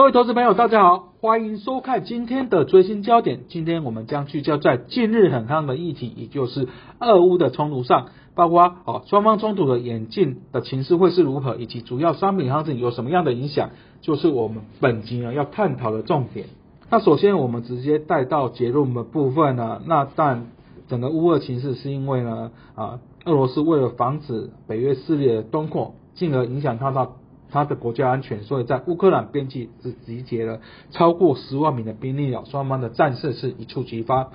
各位投资朋友，大家好，欢迎收看今天的最新焦点。今天我们将聚焦在近日很夯的议题，也就是俄乌的冲突上，包括哦双方冲突的演进的情势会是如何，以及主要商品行情有什么样的影响，就是我们本集呢要探讨的重点。那首先我们直接带到结论的部分呢，那但整个乌俄情势是因为呢啊俄罗斯为了防止北约势力的东扩，进而影响它到。他的国家安全，所以在乌克兰边境只集结了超过十万名的兵力了，双方的战事是一触即发。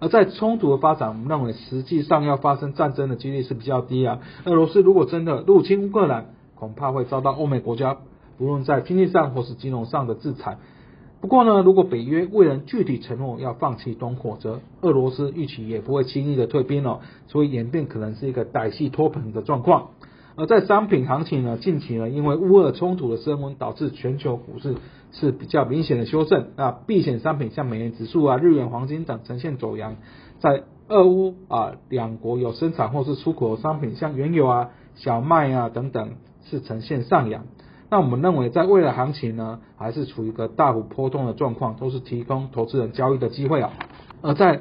而在冲突的发展，我们认为实际上要发生战争的几率是比较低啊。俄罗斯如果真的入侵乌克兰，恐怕会遭到欧美国家不论在经济上或是金融上的制裁。不过呢，如果北约未能具体承诺要放弃东扩，则俄罗斯预期也不会轻易的退兵哦，所以演变可能是一个歹戏拖棚的状况。而在商品行情呢，近期呢，因为乌俄冲突的升温，导致全球股市是比较明显的修正。那避险商品像美元指数啊、日元、黄金等呈现走阳。在俄乌啊两国有生产或是出口商品，像原油啊、小麦啊等等是呈现上扬。那我们认为，在未来行情呢，还是处于一个大幅波动的状况，都是提供投资人交易的机会啊。而在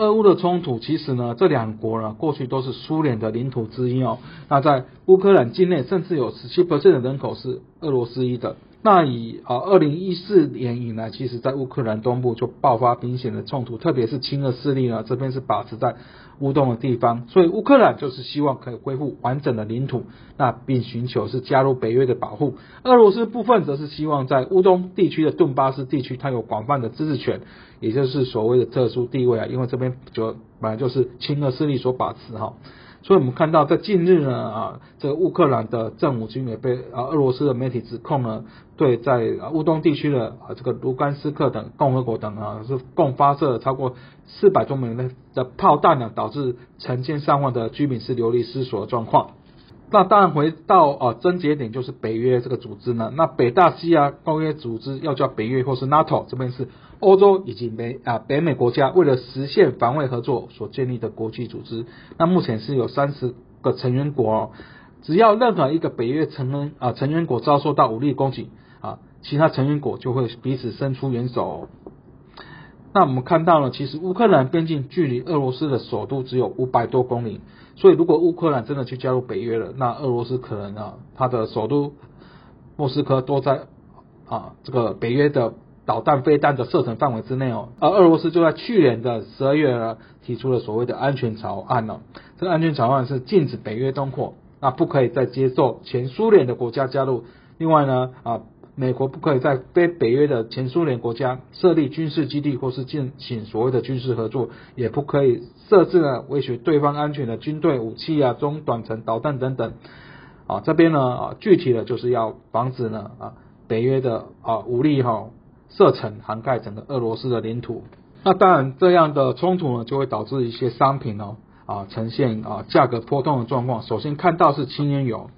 俄乌的冲突，其实呢，这两国呢，过去都是苏联的领土之一哦。那在乌克兰境内，甚至有十七的人口是俄罗斯裔的。那以啊，二零一四年以来，其实在乌克兰东部就爆发明显的冲突，特别是亲俄势力呢，这边是把持在乌东的地方，所以乌克兰就是希望可以恢复完整的领土，那并寻求是加入北约的保护。俄罗斯部分则是希望在乌东地区的顿巴斯地区，它有广泛的自治权，也就是所谓的特殊地位啊，因为这边就本来就是亲俄势力所把持哈。所以我们看到，在近日呢，啊，这个乌克兰的政府军也被啊俄罗斯的媒体指控呢，对在乌东地区的啊这个卢甘斯克等共和国等啊，是共发射超过四百多枚的的炮弹呢，导致成千上万的居民是流离失所的状况。那当然回到啊症结点，就是北约这个组织呢，那北大西洋公约组织要叫北约或是 NATO，这边是。欧洲以及美啊北美国家为了实现防卫合作所建立的国际组织，那目前是有三十个成员国哦，只要任何一个北约成员啊成员国遭受到武力攻击啊，其他成员国就会彼此伸出援手。那我们看到呢，其实乌克兰边境距离俄罗斯的首都只有五百多公里，所以如果乌克兰真的去加入北约了，那俄罗斯可能啊它的首都莫斯科都在啊这个北约的。导弹飞弹的射程范围之内哦，而俄罗斯就在去年的十二月呢，提出了所谓的安全草案哦。这个安全草案是禁止北约东扩，那不可以再接受前苏联的国家加入。另外呢，啊，美国不可以在非北约的前苏联国家设立军事基地或是进行所谓的军事合作，也不可以设置呢威胁对方安全的军队、武器啊、中短程导弹等等。啊，这边呢啊，具体的就是要防止呢啊北约的啊武力哈。射程涵盖整个俄罗斯的领土，那当然这样的冲突呢，就会导致一些商品哦啊呈现啊价格波动的状况。首先看到是轻原油，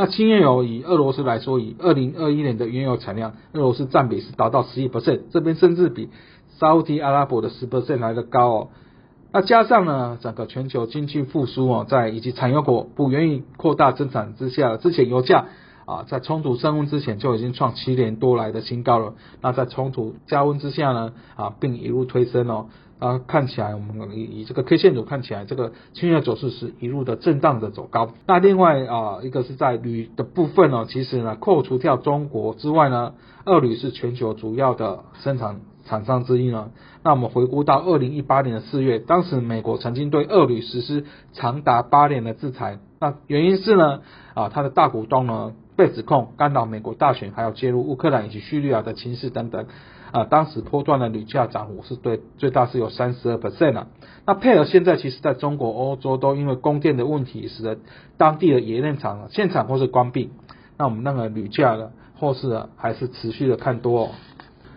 那轻原油以俄罗斯来说，以二零二一年的原油产量，俄罗斯占比是达到十一 percent，这边甚至比沙特阿拉伯的十 percent 来的高哦。那加上呢，整个全球经济复苏哦，在以及产油国不愿意扩大增产之下，之前油价。啊，在冲突升温之前就已经创七年多来的新高了。那在冲突加温之下呢，啊，并一路推升哦。啊，看起来我们以以这个 K 线图看起来，这个轻月走势是一路的震荡的走高。那另外啊，一个是在铝的部分呢，其实呢，扣除掉中国之外呢，二铝是全球主要的生产厂商之一呢。那我们回顾到二零一八年的四月，当时美国曾经对二铝实施长达八年的制裁。那原因是呢，啊，它的大股东呢。被指控干扰美国大选，还有介入乌克兰以及叙利亚的情势等等，啊，当时波段的铝价涨幅是对最大是有三十二 percent 啊。那配合现在其实在中国、欧洲都因为供电的问题，使得当地的冶炼厂现场或是关闭。那我们那个铝价呢，后市还是持续的看多。哦。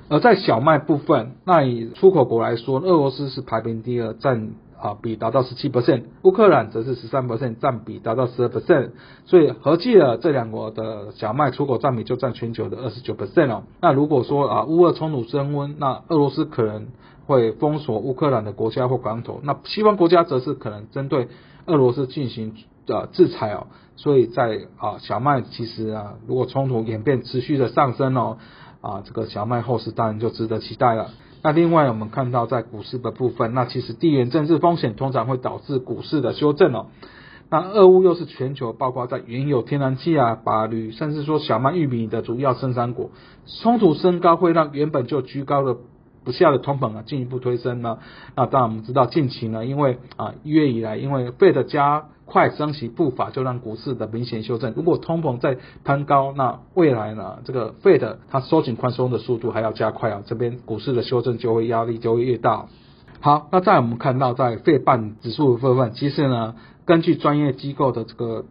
而在小麦部分，那以出口国来说，俄罗斯是排名第二，占。啊，比达到十七 percent，乌克兰则是十三 percent，占比达到十二 percent，所以合计了这两国的小麦出口占比就占全球的二十九 percent 哦。那如果说啊，乌俄冲突升温，那俄罗斯可能会封锁乌克兰的国家或港口，那西方国家则是可能针对俄罗斯进行呃制裁哦。所以在啊，小麦其实啊，如果冲突演变持续的上升哦。啊，这个小麦后市当然就值得期待了。那另外我们看到在股市的部分，那其实地缘政治风险通常会导致股市的修正哦。那俄乌又是全球包括在原有、天然气啊、钯铝，甚至说小麦、玉米的主要生产国，冲突升高会让原本就居高的不下的通膨啊进一步推升呢。那当然我们知道近期呢，因为啊一月以来，因为费的加快升息步伐，就让股市的明显修正。如果通膨再攀高，那未来呢这个费的它收紧宽松的速度还要加快啊，这边股市的修正就会压力就会越大。好，那在我们看到在费半指数的部分，其实呢。根据专业机构的这个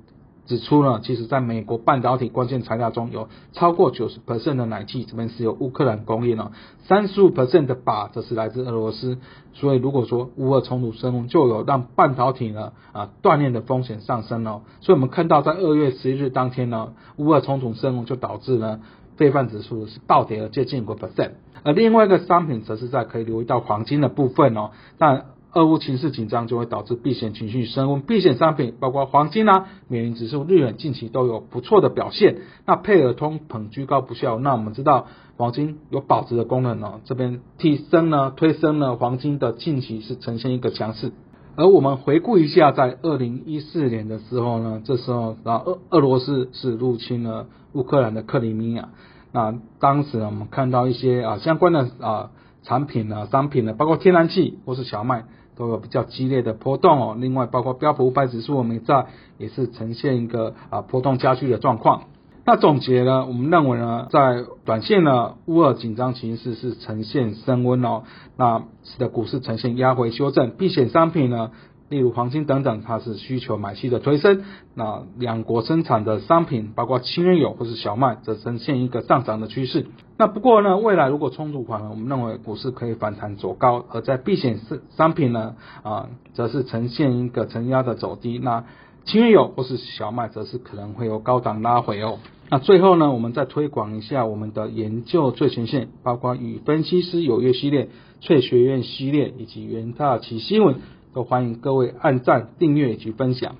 指出呢，其实在美国半导体关键材料中有超过九十 percent 的奶气这边是由乌克兰供应了，三十五 percent 的钯则是来自俄罗斯。所以如果说乌俄冲突升温，就有让半导体呢啊断裂的风险上升哦。所以我们看到在二月十一日当天呢，乌俄冲突升温就导致呢非半指数是暴跌了接近五 percent。而另外一个商品则是在可以留意到黄金的部分哦，但。俄乌情势紧张就会导致避险情绪升温，避险商品包括黄金啊、美元指数、日元近期都有不错的表现。那配合通膨居高不下，那我们知道黄金有保值的功能哦，这边提升呢、推升呢，黄金的近期是呈现一个强势。而我们回顾一下，在二零一四年的时候呢，这时候啊俄俄罗斯是入侵了乌克兰的克里米亚，那当时我们看到一些啊相关的啊产品呢、商品呢，包括天然气或是小麦。都有比较激烈的波动哦，另外包括标普五百指数，我们在也是呈现一个啊波动加剧的状况。那总结呢，我们认为呢，在短线呢，乌尔紧张形势是呈现升温哦，那使得股市呈现压回修正，避险商品呢。例如黄金等等，它是需求买气的推升。那两国生产的商品，包括轻油或是小麦，则呈现一个上涨的趋势。那不过呢，未来如果冲突缓和，我们认为股市可以反弹走高；而在避险商商品呢，啊，则是呈现一个承压的走低。那轻油或是小麦，则是可能会有高档拉回哦。那最后呢，我们再推广一下我们的研究最前线，包括与分析师有约系列、翠学院系列以及元大奇新闻。都欢迎各位按赞、订阅以及分享。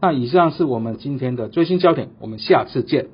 那以上是我们今天的最新焦点，我们下次见。